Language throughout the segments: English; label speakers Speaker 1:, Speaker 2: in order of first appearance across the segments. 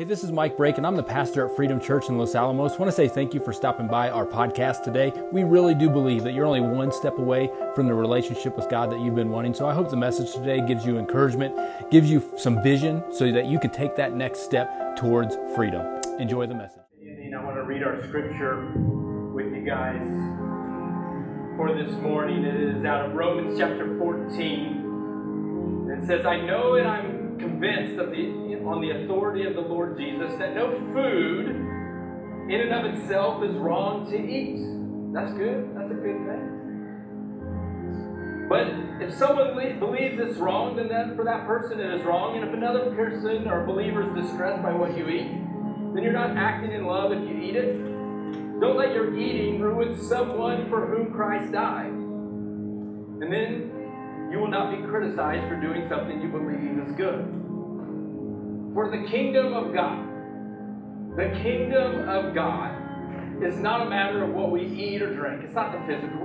Speaker 1: Hey, this is Mike Brake, and I'm the pastor at Freedom Church in Los Alamos. I want to say thank you for stopping by our podcast today. We really do believe that you're only one step away from the relationship with God that you've been wanting. So I hope the message today gives you encouragement, gives you some vision so that you can take that next step towards freedom. Enjoy the message.
Speaker 2: I want to read our scripture with you guys for this morning. It is out of Romans chapter 14. It says, I know and I'm convinced of the on the authority of the Lord Jesus that no food in and of itself is wrong to eat. That's good. That's a good thing. But if someone believes it's wrong, then that, for that person it is wrong. And if another person or believer is distressed by what you eat, then you're not acting in love if you eat it. Don't let your eating ruin someone for whom Christ died. And then you will not be criticized for doing something you believe is good. For the kingdom of God, the kingdom of God is not a matter of what we eat or drink. It's not the physical.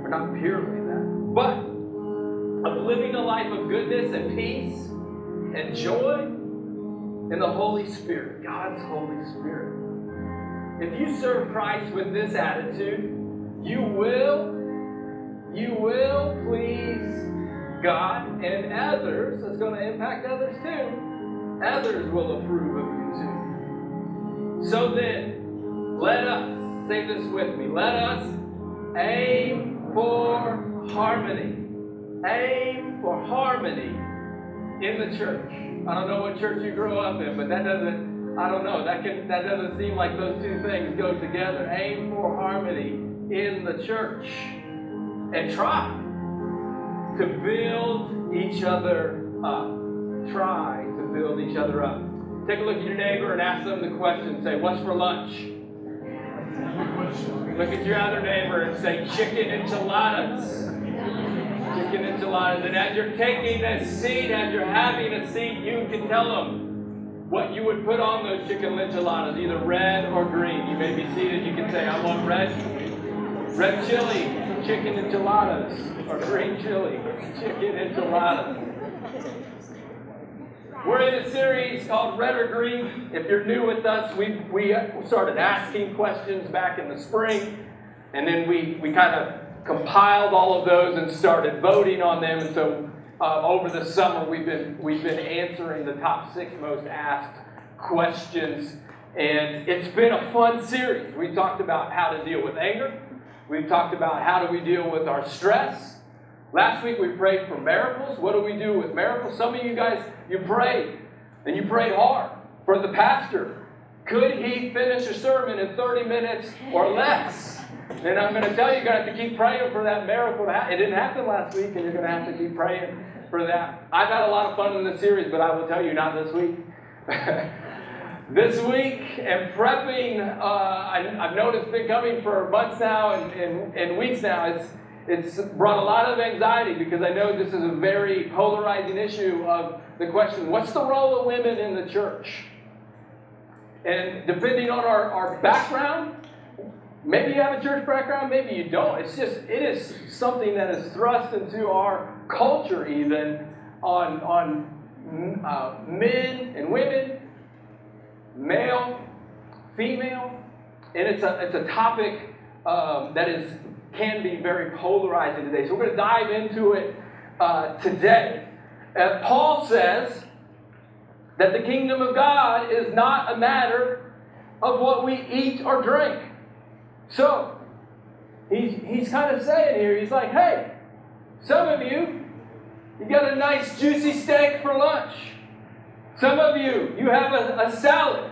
Speaker 2: We're not purely that. But of living a life of goodness and peace and joy in the Holy Spirit, God's Holy Spirit. If you serve Christ with this attitude, you will, you will please God and others, it's going to impact others too, others will approve of you too. So then, let us, say this with me, let us aim for harmony. Aim for harmony in the church. I don't know what church you grew up in, but that doesn't, I don't know, that, can, that doesn't seem like those two things go together. Aim for harmony in the church. And try to build each other up. Try to build each other up. Take a look at your neighbor and ask them the question. Say, What's for lunch? Look at your other neighbor and say, Chicken enchiladas. Chicken enchiladas. And as you're taking a seat, as you're having a seat, you can tell them what you would put on those chicken enchiladas, either red or green. You may be seated. You can say, I want red, red chili, chicken enchiladas or green chili, chicken enchiladas. We're in a series called Red or Green. If you're new with us, we, we started asking questions back in the spring, and then we, we kind of compiled all of those and started voting on them. And so uh, over the summer, we've been, we've been answering the top six most asked questions. And it's been a fun series. We talked about how to deal with anger. We've talked about how do we deal with our stress. Last week we prayed for miracles. What do we do with miracles? Some of you guys, you prayed, and you prayed hard for the pastor. Could he finish a sermon in 30 minutes or less? And I'm going to tell you, you're going to have to keep praying for that miracle to happen. It didn't happen last week, and you're going to have to keep praying for that. I've had a lot of fun in this series, but I will tell you, not this week. this week and prepping, uh, I, have noticed been coming for months now and, and, and, weeks now. It's, it's brought a lot of anxiety because I know this is a very polarizing issue of the question what's the role of women in the church? And depending on our, our background, maybe you have a church background, maybe you don't. It's just, it is something that is thrust into our culture, even on, on uh, men and women male, female, and it's a, it's a topic um, that is can be very polarizing today. So we're going to dive into it uh, today. Uh, Paul says that the kingdom of God is not a matter of what we eat or drink. So he's, he's kind of saying here, he's like, hey, some of you, you got a nice juicy steak for lunch. Some of you, you have a, a salad,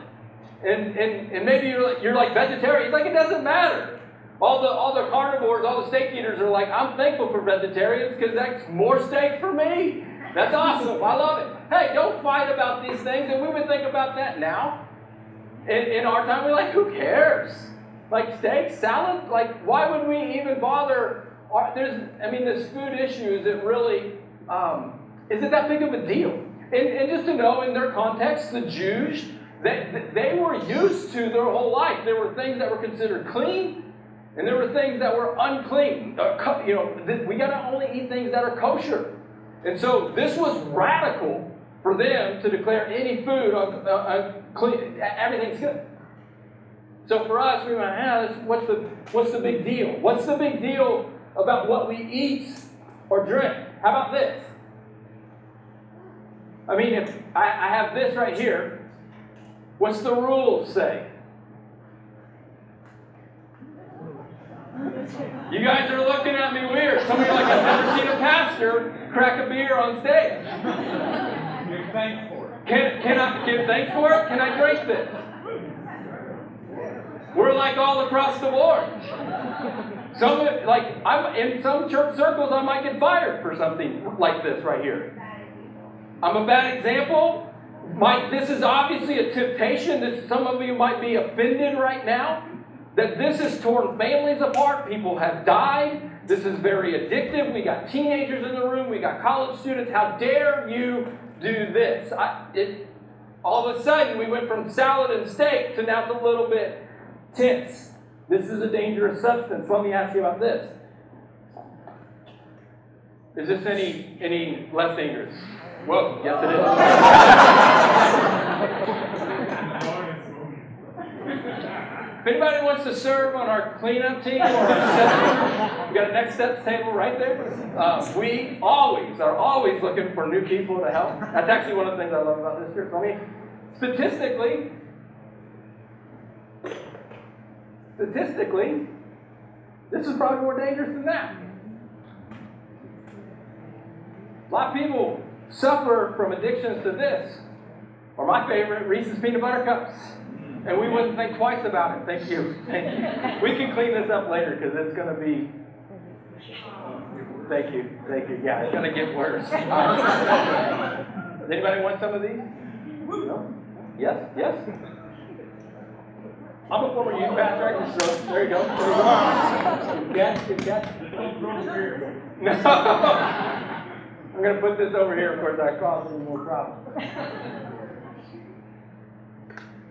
Speaker 2: and, and, and maybe you're like, you're like vegetarian. Like it doesn't matter. All the, all the carnivores, all the steak eaters are like, I'm thankful for vegetarians because that's more steak for me. That's awesome. I love it. Hey, don't fight about these things. And we would think about that now. In, in our time, we're like, who cares? Like steak, salad? Like, why would we even bother? There's, I mean, this food issue, is it really, um, is it that big of a deal? And, and just to know in their context, the Jews, they, they were used to their whole life. There were things that were considered clean, and there were things that were unclean. You know, we got to only eat things that are kosher. And so this was radical for them to declare any food on, uh, uh, everything's good. So for us, we went, ah, what's the what's the big deal? What's the big deal about what we eat or drink? How about this? I mean, if I, I have this right here, what's the rules say? You guys are looking at me weird. Some of you like I've never seen a pastor crack a beer on stage.
Speaker 3: Give thanks for it.
Speaker 2: Can, can I give thanks for it? Can I drink this? We're like all across the board. Some like I'm in some church circles, I might get fired for something like this right here. I'm a bad example. Might this is obviously a temptation. That some of you might be offended right now. That this has torn families apart. People have died. This is very addictive. We got teenagers in the room. We got college students. How dare you do this? I, it, all of a sudden, we went from salad and steak to now it's a little bit tense. This is a dangerous substance. Let me ask you about this. Is this any any less dangerous? Whoa, yes it is. if anybody wants to serve on our cleanup team or our we got a next steps table right there. Uh, we always are always looking for new people to help. That's actually one of the things I love about this church. I mean, statistically, statistically, this is probably more dangerous than that. A lot of people suffer from addictions to this, or my favorite, Reese's peanut butter cups. And we wouldn't think twice about it. Thank you. Thank you. We can clean this up later because it's going to be. Thank you. Thank you. Yeah, it's going to get worse. Does anybody want some of these? No? Yes? Yes? I'm a former youth pastor. I can throw. There you go. There you go. Good catch. Good catch. No. I'm going to put this over here. Of course, I caused any more problems.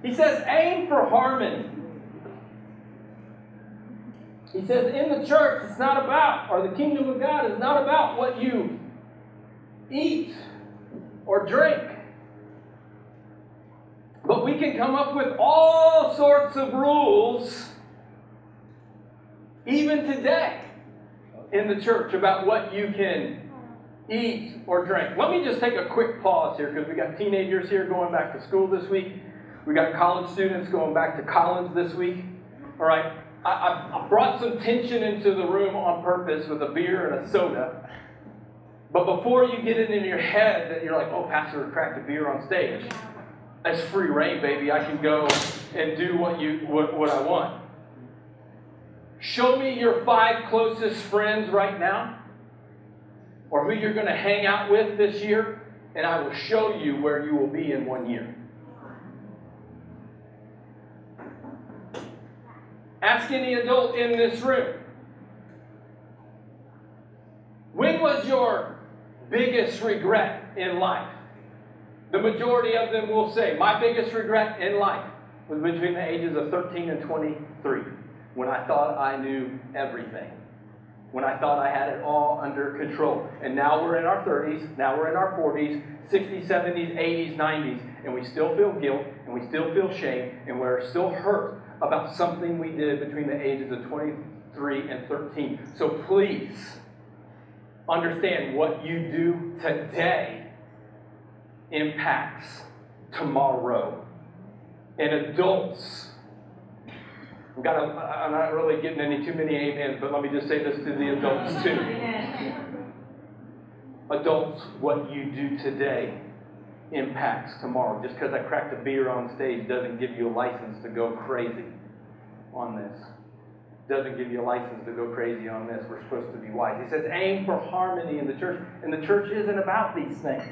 Speaker 2: He says, aim for harmony. He says, in the church, it's not about, or the kingdom of God is not about what you eat or drink. But we can come up with all sorts of rules, even today, in the church about what you can eat or drink. Let me just take a quick pause here because we got teenagers here going back to school this week. We got college students going back to college this week. All right, I, I, I brought some tension into the room on purpose with a beer and a soda. But before you get it in your head that you're like, oh, Pastor cracked a beer on stage, that's free rein, baby. I can go and do what you what, what I want. Show me your five closest friends right now, or who you're going to hang out with this year, and I will show you where you will be in one year. Ask any adult in this room. When was your biggest regret in life? The majority of them will say, My biggest regret in life was between the ages of 13 and 23, when I thought I knew everything, when I thought I had it all under control. And now we're in our 30s, now we're in our 40s, 60s, 70s, 80s, 90s, and we still feel guilt, and we still feel shame, and we're still hurt about something we did between the ages of 23 and 13. So please understand what you do today impacts tomorrow. And adults, To, I'm not really getting any too many amens, but let me just say this to the adults too. Adults, what you do today impacts tomorrow. Just because I cracked a beer on stage doesn't give you a license to go crazy on this. Doesn't give you a license to go crazy on this. We're supposed to be wise. He says, aim for harmony in the church. And the church isn't about these things.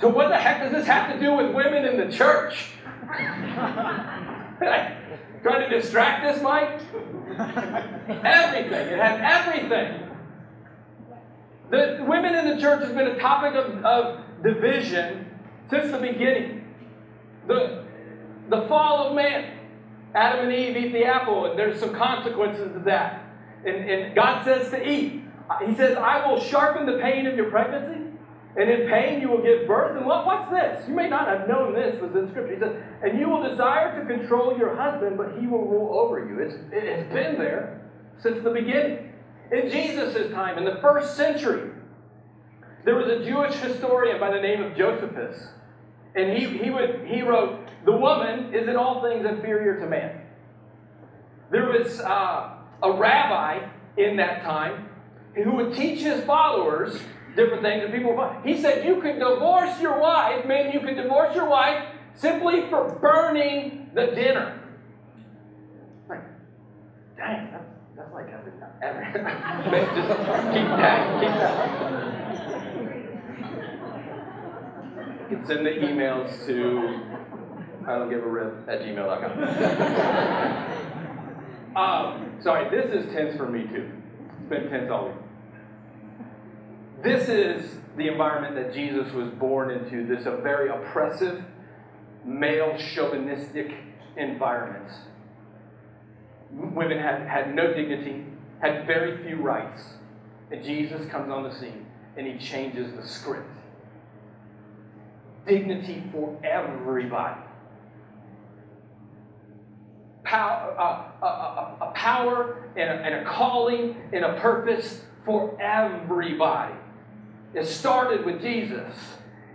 Speaker 2: So, what the heck does this have to do with women in the church? Trying to distract this Mike? everything. It has everything. The women in the church has been a topic of, of division since the beginning. The, the fall of man. Adam and Eve eat the apple, and there's some consequences to that. And, and God says to eat. He says, I will sharpen the pain of your pregnancy. And in pain you will give birth. And what, what's this? You may not have known this was in Scripture. He says, and you will desire to control your husband, but he will rule over you. It's, it's been there since the beginning. In Jesus' time, in the first century, there was a Jewish historian by the name of Josephus. And he, he, would, he wrote, The woman is in all things inferior to man. There was uh, a rabbi in that time who would teach his followers different things and people want. he said you could divorce your wife meaning you could divorce your wife simply for burning the dinner like dang that's, that's like every, every just keep that keep that you can send the emails to I don't give a rip at gmail.com. um, sorry, this is tense for me too. It's been tense all week. This is the environment that Jesus was born into, this a very oppressive, male chauvinistic environment. Women had, had no dignity, had very few rights. And Jesus comes on the scene and he changes the script. Dignity for everybody. Power, uh, a, a, a, power and a, and a calling and a purpose for everybody. It started with Jesus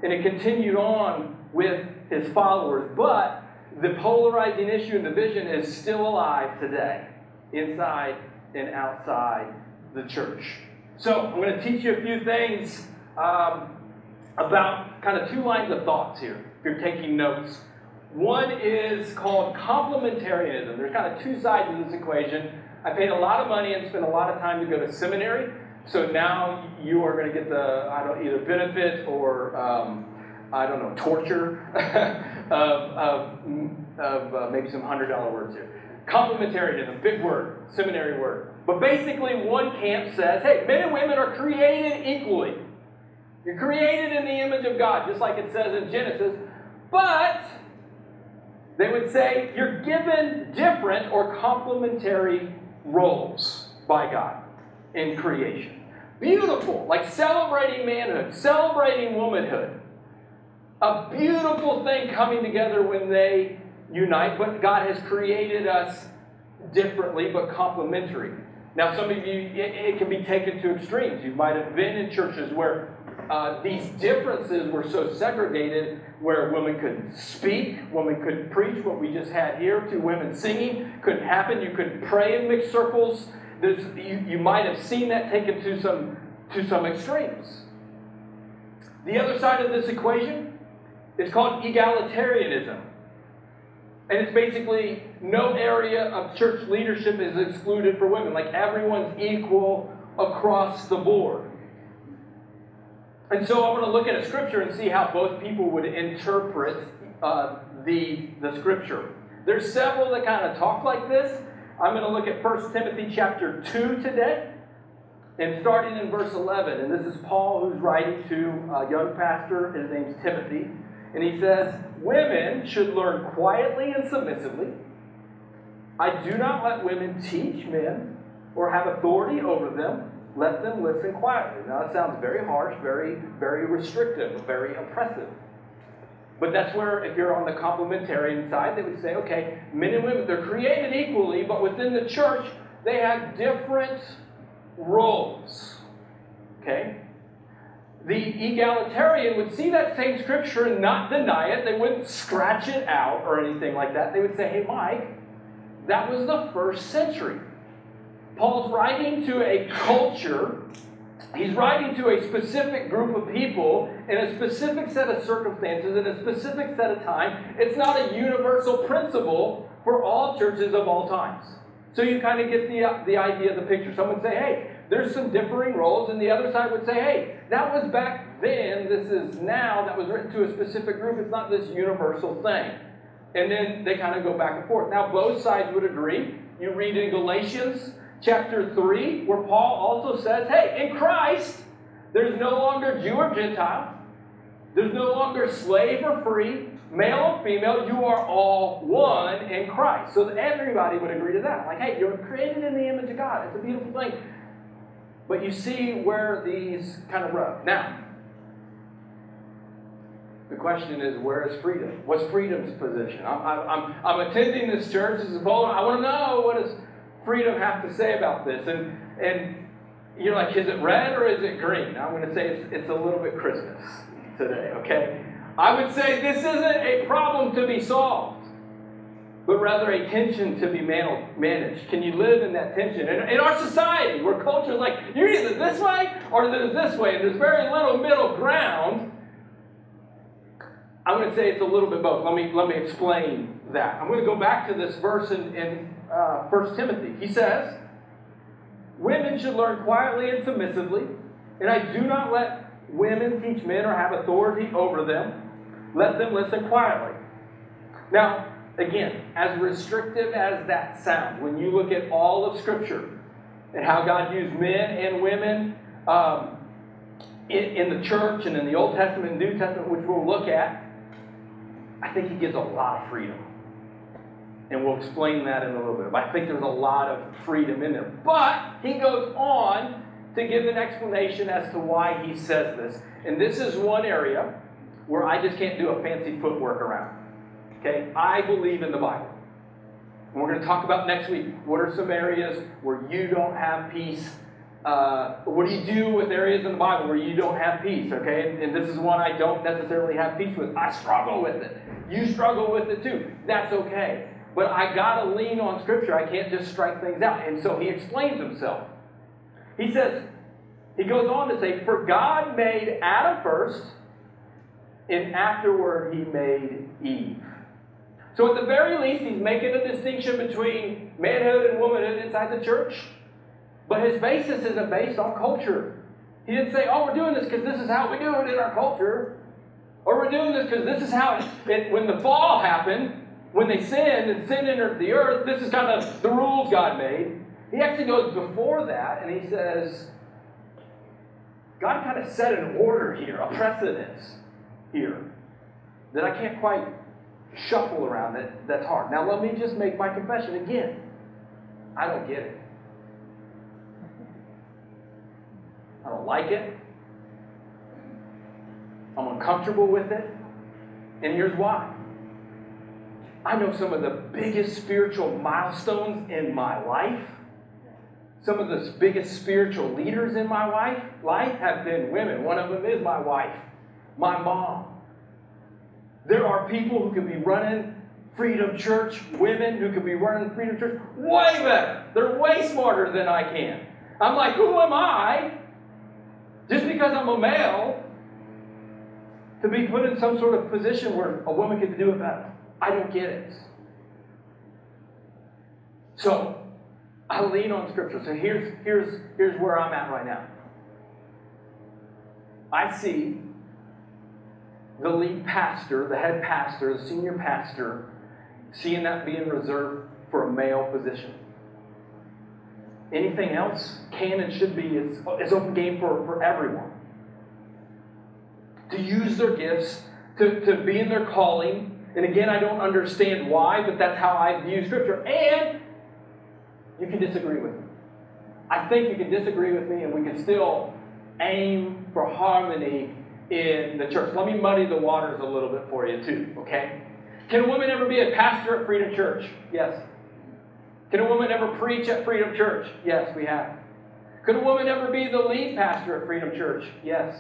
Speaker 2: and it continued on with his followers, but the polarizing issue and division is still alive today, inside and outside the church. So, I'm going to teach you a few things um, about kind of two lines of thoughts here, if you're taking notes. One is called complementarianism. There's kind of two sides of this equation. I paid a lot of money and spent a lot of time to go to seminary so now you are going to get the I don't either benefit or um, I don't know torture of, of, of uh, maybe some hundred dollar words here. Complementarianism, big word, seminary word. But basically, one camp says, hey, men and women are created equally. You're created in the image of God, just like it says in Genesis. But they would say you're given different or complementary roles by God in creation. Beautiful, like celebrating manhood, celebrating womanhood. A beautiful thing coming together when they unite, but God has created us differently but complementary. Now, some of you, it, it can be taken to extremes. You might have been in churches where uh, these differences were so segregated where women couldn't speak, women couldn't preach, what we just had here, two women singing, couldn't happen. You couldn't pray in mixed circles. You, you might have seen that taken to some, to some extremes. The other side of this equation is called egalitarianism. And it's basically no area of church leadership is excluded for women. Like everyone's equal across the board. And so I want to look at a scripture and see how both people would interpret uh, the, the scripture. There's several that kind of talk like this. I'm going to look at 1 Timothy chapter 2 today, and starting in verse 11. And this is Paul who's writing to a young pastor. His name's Timothy. And he says, Women should learn quietly and submissively. I do not let women teach men or have authority over them. Let them listen quietly. Now, that sounds very harsh, very, very restrictive, very oppressive. But that's where, if you're on the complementarian side, they would say, okay, men and women, they're created equally, but within the church, they have different roles. Okay? The egalitarian would see that same scripture and not deny it. They wouldn't scratch it out or anything like that. They would say, hey, Mike, that was the first century. Paul's writing to a culture He's writing to a specific group of people in a specific set of circumstances in a specific set of time. It's not a universal principle for all churches of all times. So you kind of get the, the idea, the picture. Someone would say, hey, there's some differing roles, and the other side would say, hey, that was back then, this is now, that was written to a specific group, it's not this universal thing. And then they kind of go back and forth. Now, both sides would agree. You read in Galatians, chapter 3, where Paul also says, hey, in Christ, there's no longer Jew or Gentile, there's no longer slave or free, male or female, you are all one in Christ. So everybody would agree to that. Like, hey, you're created in the image of God. It's a beautiful thing. But you see where these kind of rub. Now, The question is, where is freedom? What's freedom's position? I'm, I'm, I'm attending this church. This is Poland. I want to know what does freedom have to say about this? And, and you're like, is it red or is it green? I'm going to say it's, it's a little bit Christmas today, okay? I would say this isn't a problem to be solved, but rather a tension to be man- managed. Can you live in that tension? In, in our society, where culture is like, you're either this way or there's this way, and there's very little middle ground, I'm going to say it's a little bit both. Let me, let me explain that. I'm going to go back to this verse in, in uh, 1 Timothy. He says, Women should learn quietly and submissively, and I do not let women teach men or have authority over them. Let them listen quietly. Now, again, as restrictive as that sounds, when you look at all of Scripture and how God used men and women um, in, in the church and in the Old Testament and New Testament, which we'll look at, I think he gives a lot of freedom. And we'll explain that in a little bit. But I think there's a lot of freedom in there. But he goes on to give an explanation as to why he says this. And this is one area where I just can't do a fancy footwork around. Okay? I believe in the Bible. And we're going to talk about next week what are some areas where you don't have peace uh, what do you do with areas in the Bible where you don't have peace? Okay, and, and, this is one I don't necessarily have peace with. I struggle with it. You struggle with it too. That's okay. But I got to lean on Scripture. I can't just strike things out. And so he explains himself. He says, he goes on to say, For God made Adam first, and afterward he made Eve. So at the very least, he's making a distinction between manhood and womanhood inside the church. But his basis isn't based on culture. He didn't say, oh, we're doing this because this is how we do it in our culture. Or we're doing this because this is how it, it, when the fall happened, when they sinned and sin entered the earth, this is kind of the rules God made. He actually goes before that and he says, God kind of set an order here, a precedence here that I can't quite shuffle around that, that's hard. Now, let me just make my confession again. I don't get it. I don't like it. I'm uncomfortable with it. And here's why. I know some of the biggest spiritual milestones in my life. Some of the biggest spiritual leaders in my life, life have been women. One of them is my wife, my mom. There are people who could be running Freedom Church, women who could be running Freedom Church way better. They're way smarter than I can. I'm like, who am I just because I'm a male, to be put in some sort of position where a woman could do it better. I don't get it. So, I lean on Scripture. So here's, here's, here's where I'm at right now. I see the lead pastor, the head pastor, the senior pastor, seeing that being reserved for a male position. Anything else can and should be is, is open game for, for everyone. To use their gifts, to, to be in their calling. And again, I don't understand why, but that's how I view Scripture. And you can disagree with me. I think you can disagree with me, and we can still aim for harmony in the church. Let me muddy the waters a little bit for you, too, okay? Can a woman ever be a pastor at Freedom Church? Yes. Can a woman ever preach at Freedom Church? Yes, we have. Could a woman ever be the lead pastor at Freedom Church? Yes.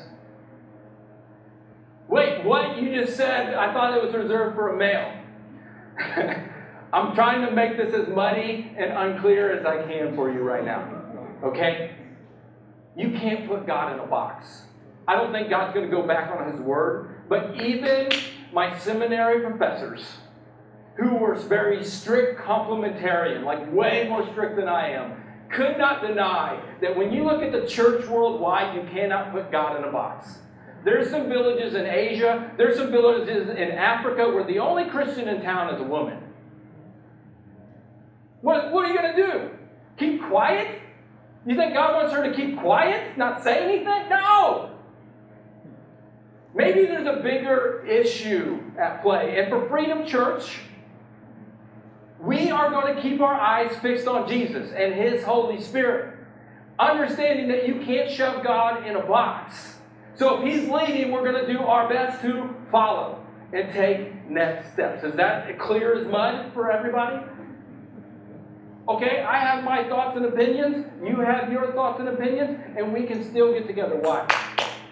Speaker 2: Wait, what? You just said, I thought it was reserved for a male. I'm trying to make this as muddy and unclear as I can for you right now. Okay? You can't put God in a box. I don't think God's going to go back on his word, but even my seminary professors, who were very strict complementarian, like way more strict than I am, could not deny that when you look at the church worldwide, you cannot put God in a box. There's some villages in Asia, there's some villages in Africa where the only Christian in town is a woman. What, what are you going to do? Keep quiet? You think God wants her to keep quiet, not say anything? No! Maybe there's a bigger issue at play. And for Freedom Church, we are going to keep our eyes fixed on Jesus and His Holy Spirit, understanding that you can't shove God in a box. So if He's leading, we're going to do our best to follow and take next steps. Is that clear as mud for everybody? Okay, I have my thoughts and opinions. You have your thoughts and opinions, and we can still get together. Why?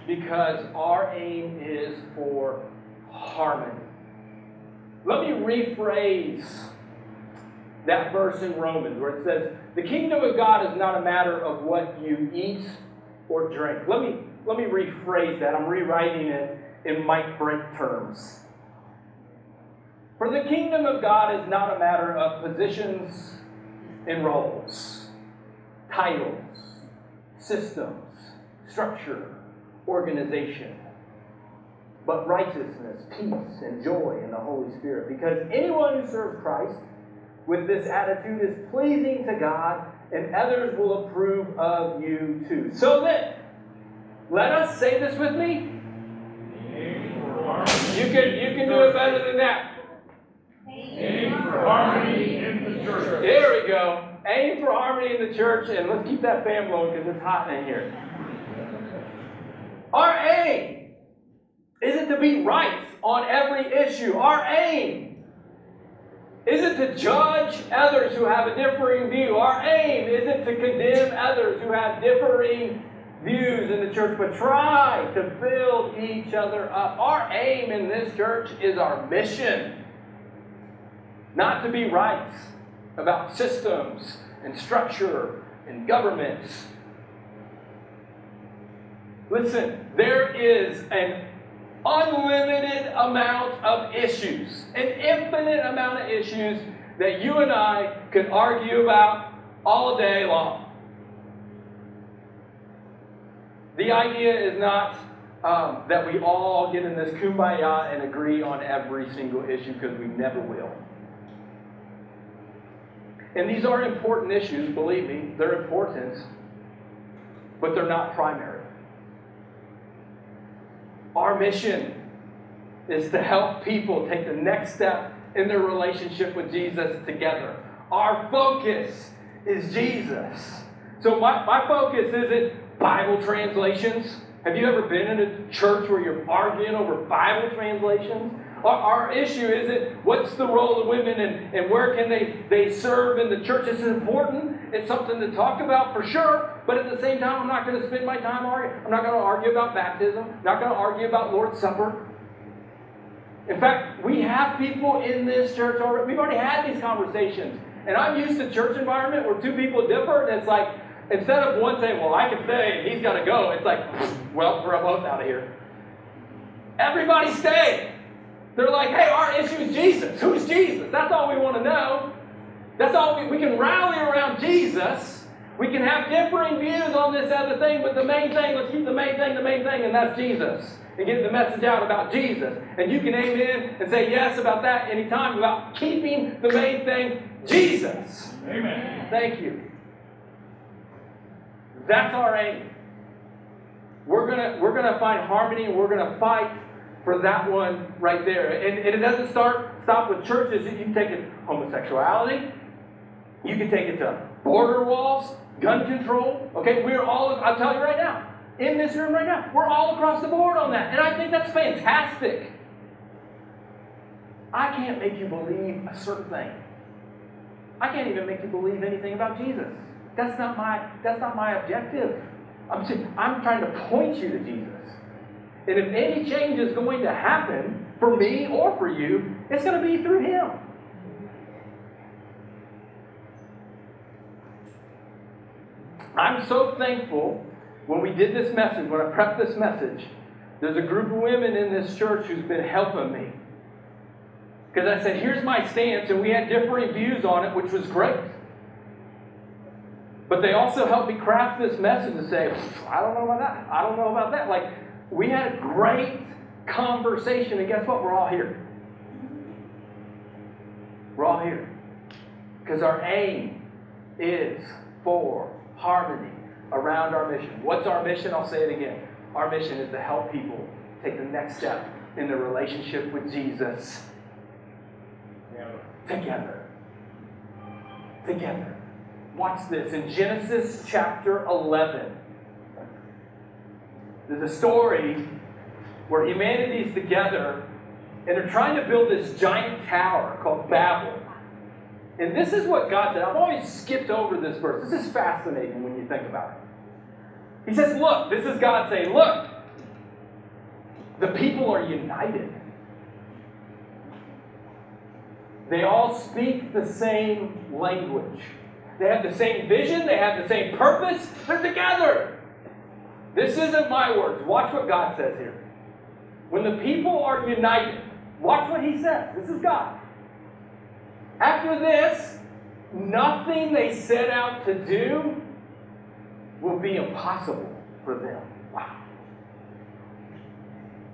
Speaker 2: Because our aim is for harmony. Let me rephrase that verse in Romans where it says, The kingdom of God is not a matter of what you eat or drink. Let me, let me rephrase that. I'm rewriting it in Mike Brent terms. For the kingdom of God is not a matter of positions and roles, titles, systems, structure, organization, but righteousness, peace, and joy in the Holy Spirit. Because anyone who serves Christ with this attitude is pleasing to God, and others will approve of you too. So then, let us say this with me. You can, you can do it better than that.
Speaker 3: Aim for harmony in the church.
Speaker 2: There we go. Aim for harmony in the church, and let's keep that fan blowing because it's hot in here. Our aim isn't to be right on every issue. Our aim isn't to judge others who have a differing view. Our aim isn't to condemn others who have differing views in the church, but try to build each other up. Our aim in this church is our mission. Not to be right about systems and structure and governments. Listen, there is an unlimited amount of issues, an infinite amount of issues that you and I could argue about all day long. The idea is not um, that we all get in this kumbaya and agree on every single issue because we never will. And these are important issues, believe me, they're important, but they're not primary. Our mission is to help people take the next step in their relationship with Jesus together. Our focus is Jesus. So, my, my focus isn't Bible translations. Have you ever been in a church where you're arguing over Bible translations? Our, our issue isn't what's the role of women and, and where can they, they serve in the church. It's important. It's something to talk about for sure. But at the same time, I'm not going to spend my time arguing. I'm not going to argue about baptism. I'm not going to argue about Lord's Supper. In fact, we have people in this church already. We've already had these conversations. And I'm used to church environment where two people differ, and it's like, instead of one saying, well, I can stay, and he's got to go, it's like, well, we're both out of here. Everybody stay. They're like, hey, our issue is Jesus. Who's Jesus? That's all we want to know. That's all we, we can rally around Jesus. We can have differing views on this other thing, but the main thing, let's keep the main thing the main thing, and that's Jesus. And get the message out about Jesus. And you can amen and say yes about that anytime about keeping the main thing Jesus.
Speaker 3: Amen.
Speaker 2: Thank you. That's our aim. We're gonna we're gonna find harmony and we're gonna fight for that one right there. And, and it doesn't start stop with churches. You can take it homosexuality. You can take it to border walls, gun control. Okay, we're all. I'll tell you right now, in this room right now, we're all across the board on that, and I think that's fantastic. I can't make you believe a certain thing. I can't even make you believe anything about Jesus. That's not my. That's not my objective. I'm saying, I'm trying to point you to Jesus. And if any change is going to happen for me or for you, it's going to be through Him. I'm so thankful when we did this message, when I prepped this message, there's a group of women in this church who's been helping me. Because I said, here's my stance, and we had differing views on it, which was great. But they also helped me craft this message and say, I don't know about that. I don't know about that. Like, we had a great conversation, and guess what? We're all here. We're all here. Because our aim is for harmony around our mission. What's our mission? I'll say it again. Our mission is to help people take the next step in their relationship with Jesus together. Together. Watch this. In Genesis chapter 11, There's a story where humanity's together and they're trying to build this giant tower called Babel. And this is what God said. I've always skipped over this verse. This is fascinating when you think about it. He says, Look, this is God saying, Look, the people are united. They all speak the same language. They have the same vision, they have the same purpose, they're together. This isn't my words. Watch what God says here. When the people are united, watch what he says. This is God. After this, nothing they set out to do will be impossible for them. Wow.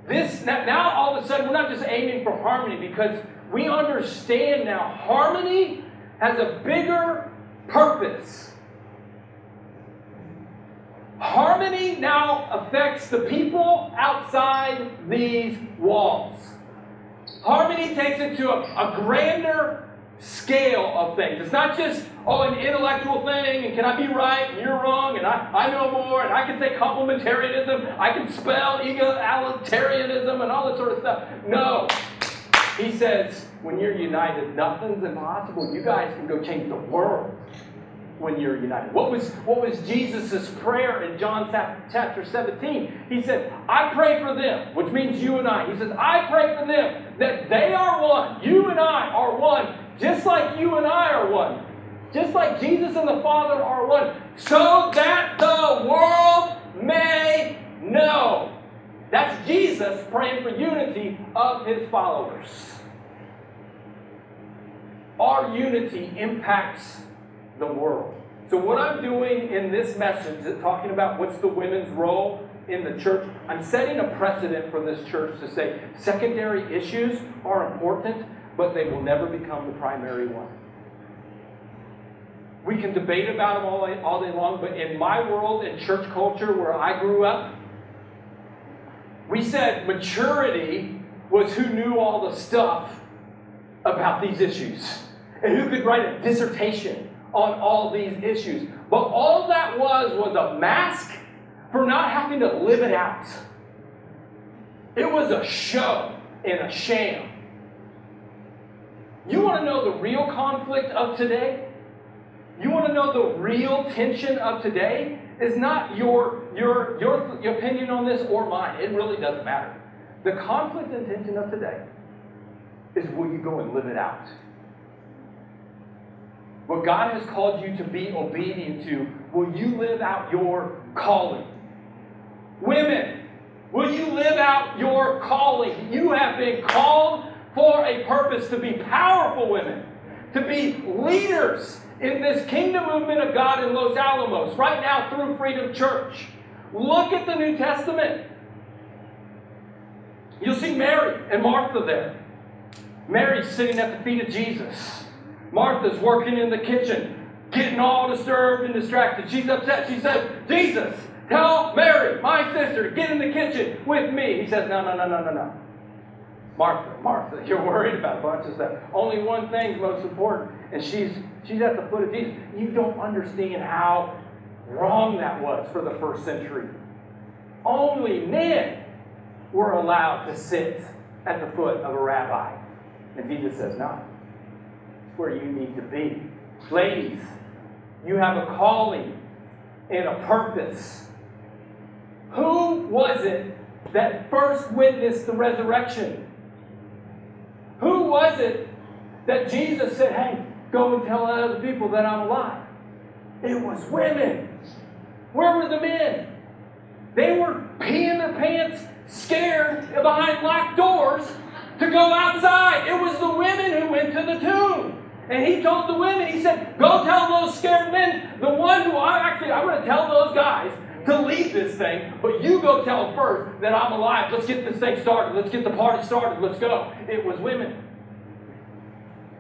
Speaker 2: This now, now all of a sudden we're not just aiming for harmony because we understand now harmony has a bigger purpose. Harmony now affects the people outside these walls. Harmony takes it to a, a grander scale of things. It's not just, oh, an intellectual thing, and can I be right, and you're wrong, and I, I know more, and I can say complementarianism, I can spell egalitarianism, and all that sort of stuff. No. He says, when you're united, nothing's impossible. You guys can go change the world when you're united. What was, what was Jesus' prayer in John chapter 17? He said, I pray for them, which means you and I. He says, I pray for them that they are one. You and I are one, just like you and I are one. Just like Jesus and the Father are one. So that the world may know. That's Jesus praying for unity of his followers. Our unity impacts the world. So, what I'm doing in this message, talking about what's the women's role in the church, I'm setting a precedent for this church to say secondary issues are important, but they will never become the primary one. We can debate about them all day, all day long, but in my world, in church culture where I grew up, we said maturity was who knew all the stuff about these issues and who could write a dissertation on all these issues. But all that was was a mask for not having to live it out. It was a show and a sham. You want to know the real conflict of today? You want to know the real tension of today? Is not your, your, your, your opinion on this or mine. It really doesn't matter. The conflict and tension of today is will you go and live it out? What God has called you to be obedient to, will you live out your calling? Women, will you live out your calling? You have been called for a purpose to be powerful women, to be leaders in this kingdom movement of God in Los Alamos, right now through Freedom Church. Look at the New Testament. You'll see Mary and Martha there. Mary sitting at the feet of Jesus. Martha's working in the kitchen, getting all disturbed and distracted. She's upset. She says, Jesus, tell Mary, my sister, get in the kitchen with me. He says, No, no, no, no, no, no. Martha, Martha, you're worried about a bunch of stuff. Only one thing's most important, and she's she's at the foot of Jesus. You don't understand how wrong that was for the first century. Only men were allowed to sit at the foot of a rabbi. And Jesus says, No where you need to be. Ladies, you have a calling and a purpose. Who was it that first witnessed the resurrection? Who was it that Jesus said, hey, go and tell other people that I'm alive? It was women. Where were the men? They were peeing their pants, scared behind locked doors to go outside. It was the women who went to the tomb. And he told the women, he said, Go tell those scared men, the one who I actually, I'm going to tell those guys to leave this thing, but you go tell them first that I'm alive. Let's get this thing started. Let's get the party started. Let's go. It was women.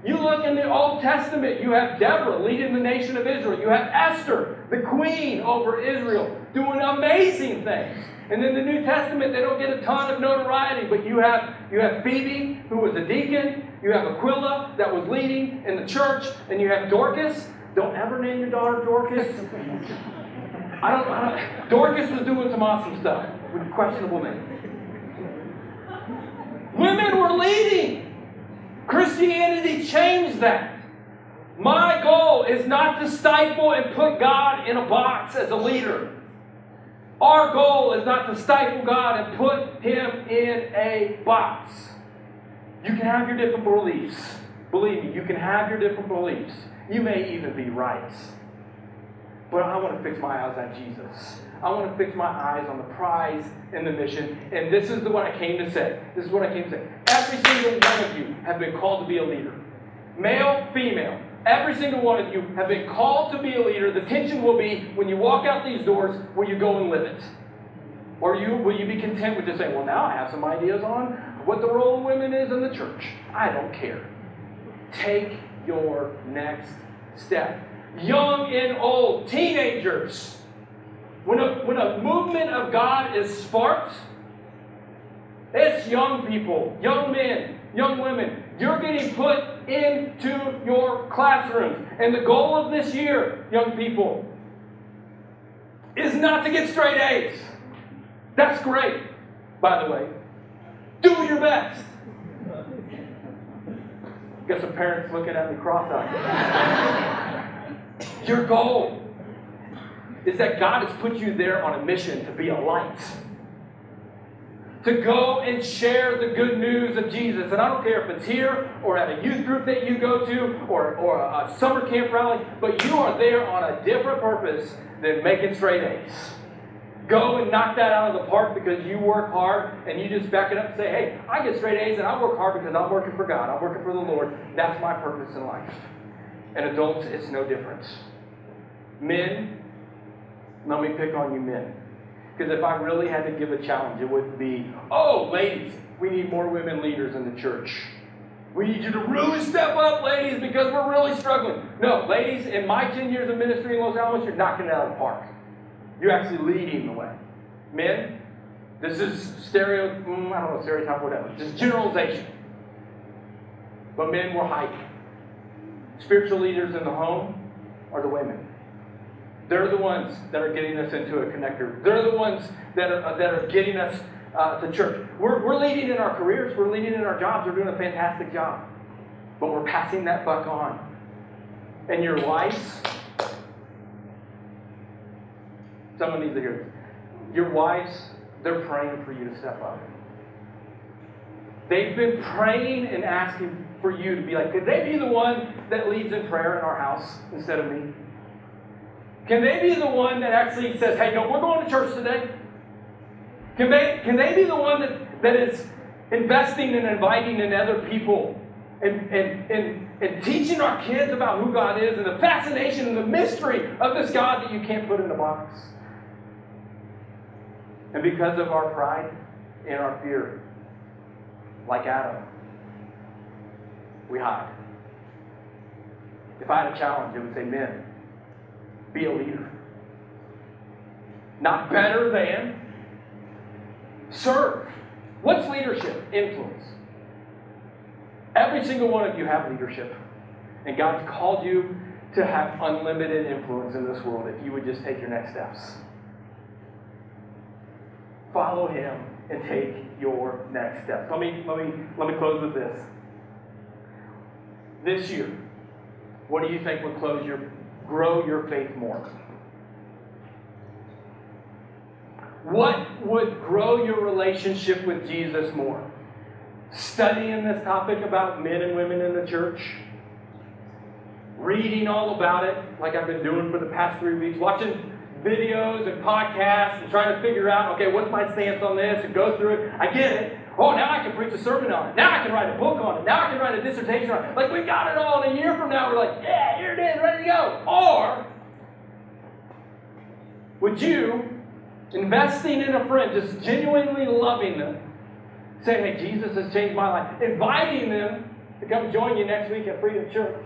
Speaker 2: You look in the Old Testament, you have Deborah leading the nation of Israel. You have Esther, the queen over Israel, doing amazing things. And in the New Testament, they don't get a ton of notoriety, but you have, you have Phoebe, who was a deacon. You have Aquila, that was leading in the church. And you have Dorcas. Don't ever name your daughter Dorcas. I don't, I don't Dorcas was doing some awesome stuff. with questionable names. Women were leading. Christianity changed that. My goal is not to stifle and put God in a box as a leader. Our goal is not to stifle God and put Him in a box. You can have your different beliefs. Believe me, you can have your different beliefs. You may even be right. But I want to fix my eyes on Jesus. I want to fix my eyes on the prize and the mission. And this is the what I came to say. This is what I came to say. Every single one of you have been called to be a leader. Male, female. Every single one of you have been called to be a leader. The tension will be when you walk out these doors, will you go and live it? Or you, will you be content with just saying, well, now I have some ideas on what the role of women is in the church? I don't care. Take your next step. Young and old, teenagers. When a, when a movement of God is sparked, it's young people, young men, young women. You're getting put into your classrooms. And the goal of this year, young people, is not to get straight A's. That's great, by the way. Do your best. Got some parents looking at me cross-eyed. your goal is that God has put you there on a mission to be a light to go and share the good news of Jesus. And I don't care if it's here or at a youth group that you go to or, or a, summer camp rally, but you are there on a different purpose than making straight A's. Go and knock that out of the park because you work hard and you just back it up and say, hey, I get straight A's and I work hard because I'm working for God. I'm working for the Lord. That's my purpose in life. And adults, it's no difference. Men, let me pick on you men. Because if I really had to give a challenge, it would be, oh, ladies, we need more women leaders in the church. We need you to really step up, ladies, because we're really struggling. No, ladies, in my 10 years of ministry in Los Alamos, you're knocking it out of the park. You're actually leading the way. Men, this is stereo, mm, I don't know, stereotype, whatever, just generalization. But men, we're hiding. Spiritual leaders in the home are the women. They're the ones that are getting us into a connector. They're the ones that are, that are getting us uh, to church. We're, we're leading in our careers, we're leading in our jobs, we're doing a fantastic job. But we're passing that buck on. And your wives, someone needs to hear this. Your wives, they're praying for you to step up. They've been praying and asking for you to be like, could they be the one that leads in prayer in our house instead of me? Can they be the one that actually says, hey, no, we're going to church today? Can they, can they be the one that, that is investing and inviting in other people and, and, and, and teaching our kids about who God is and the fascination and the mystery of this God that you can't put in a box? And because of our pride and our fear, like Adam, we hide. If I had a challenge, it would say, men, be a leader. Not better than. Serve. What's leadership? Influence. Every single one of you have leadership. And God's called you to have unlimited influence in this world if you would just take your next steps. Follow Him and take your next steps. Let me, let me, let me close with this. This year, what do you think would close your grow your faith more? What would grow your relationship with Jesus more? Studying this topic about men and women in the church? Reading all about it, like I've been doing for the past three weeks, watching videos and podcasts and trying to figure out, okay, what's my stance on this and go through it. I get it. Oh, now I can preach a sermon on it. Now I can write a book on it. Now I can write a dissertation on it. Like we got it all. And a year from now, we're like, yeah, here it is, ready to go. Or would you, investing in a friend, just genuinely loving them, saying, hey, Jesus has changed my life, inviting them to come join you next week at Freedom Church.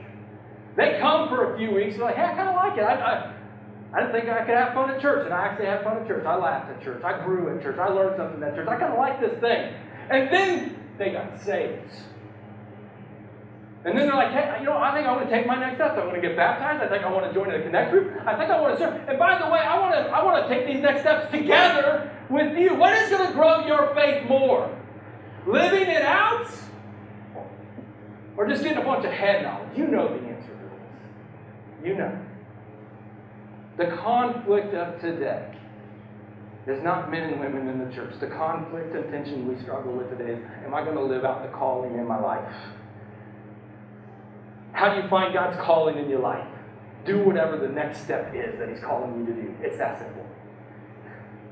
Speaker 2: They come for a few weeks, they're like, hey, I kind of like it. I, I, I didn't think I could have fun at church, and I actually had fun at church. I laughed at church. I grew at church. I learned something at church. I kind of like this thing. And then they got saved. And then they're like, hey, you know, I think I want to take my next steps. I want to get baptized. I think I want to join a connect group. I think I want to serve. And by the way, I want to I want to take these next steps together with you? What is going to grow your faith more? Living it out? Or just getting a bunch of head knowledge? You know the answer to this. You know. The conflict of today is not men and women in the church. The conflict and tension we struggle with today is am I going to live out the calling in my life? How do you find God's calling in your life? Do whatever the next step is that He's calling you to do. It's that simple.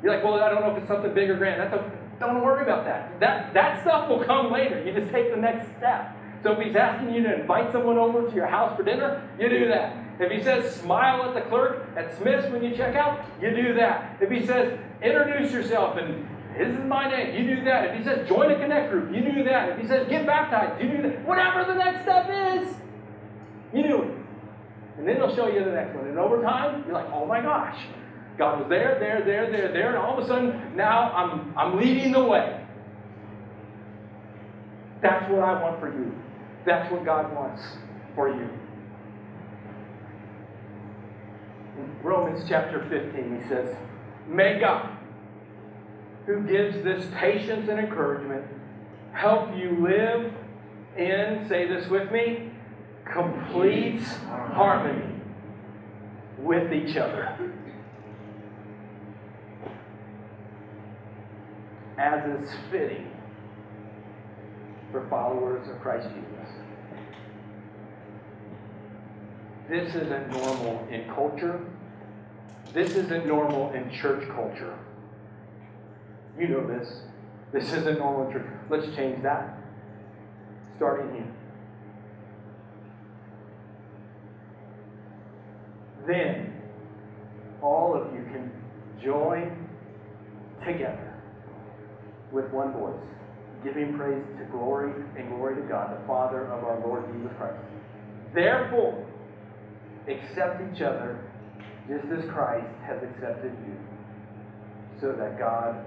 Speaker 2: You're like, well, I don't know if it's something big or grand. That's don't worry about that. That that stuff will come later. You just take the next step. So if He's asking you to invite someone over to your house for dinner, you do that. If He says smile at the clerk at Smith's when you check out, you do that. If He says introduce yourself and this is my name, you do that. If He says join a connect group, you do that. If He says get baptized, you do that. Whatever the next step is, you do it. And then he'll show you the next one. And over time, you're like, oh my gosh. God was there, there, there, there, there, and all of a sudden, now I'm, I'm leading the way. That's what I want for you. That's what God wants for you. In Romans chapter 15, he says, May God, who gives this patience and encouragement, help you live in, say this with me, complete harmony with each other. As is fitting for followers of Christ Jesus. This isn't normal in culture. This isn't normal in church culture. You know this. This isn't normal in church. Let's change that. Starting here. then all of you can join together with one voice, giving praise to glory and glory to God, the Father of our Lord Jesus Christ. Therefore, accept each other just as Christ has accepted you, so that God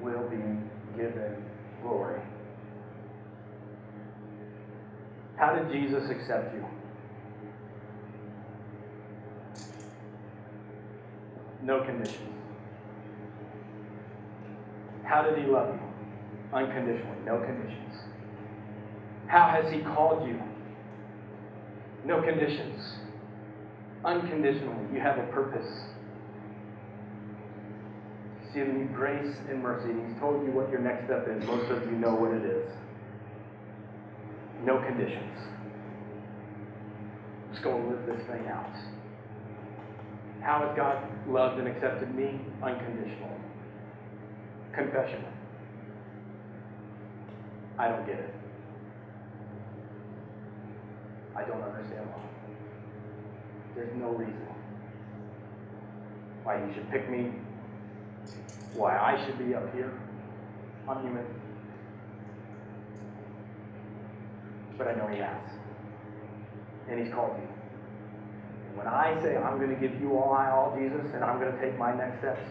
Speaker 2: will be given glory. How did Jesus accept you? No conditions. How did he love you? Unconditionally, no conditions. How has he called you? No conditions. Unconditionally, you have a purpose. He's given you grace and mercy, he's told you what your next step is. Most of you know what it is. No conditions. Let's go and live this thing out. How has God loved and accepted me? Unconditionally. Confession. I don't get it. I don't understand why. There's no reason why He should pick me, why I should be up here. I'm human. But I know He has. And He's called me. When I say I'm going to give you all my all, Jesus, and I'm going to take my next steps,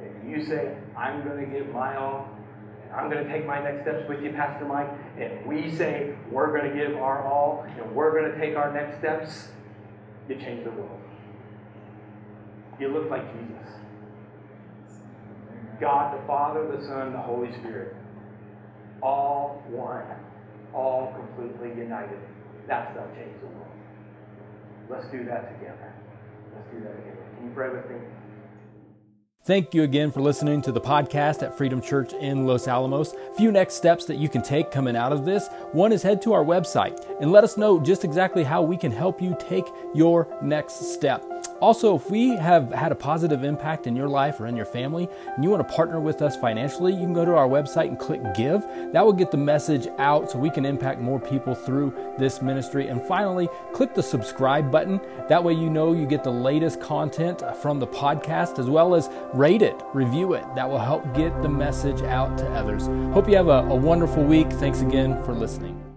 Speaker 2: and you say I'm going to give my all, and I'm going to take my next steps with you, Pastor Mike, and we say we're going to give our all, and we're going to take our next steps, you change the world. You look like Jesus. God the Father, the Son, the Holy Spirit. All one. All completely united. That stuff change the world. Let's do that together. Let's do that together. Can you pray with me?
Speaker 1: Thank you again for listening to the podcast at Freedom Church in Los Alamos. A few next steps that you can take coming out of this. One is head to our website and let us know just exactly how we can help you take your next step. Also, if we have had a positive impact in your life or in your family and you want to partner with us financially, you can go to our website and click give. That will get the message out so we can impact more people through this ministry. And finally, click the subscribe button. That way, you know you get the latest content from the podcast as well as rate it, review it. That will help get the message out to others. Hope you have a, a wonderful week. Thanks again for listening.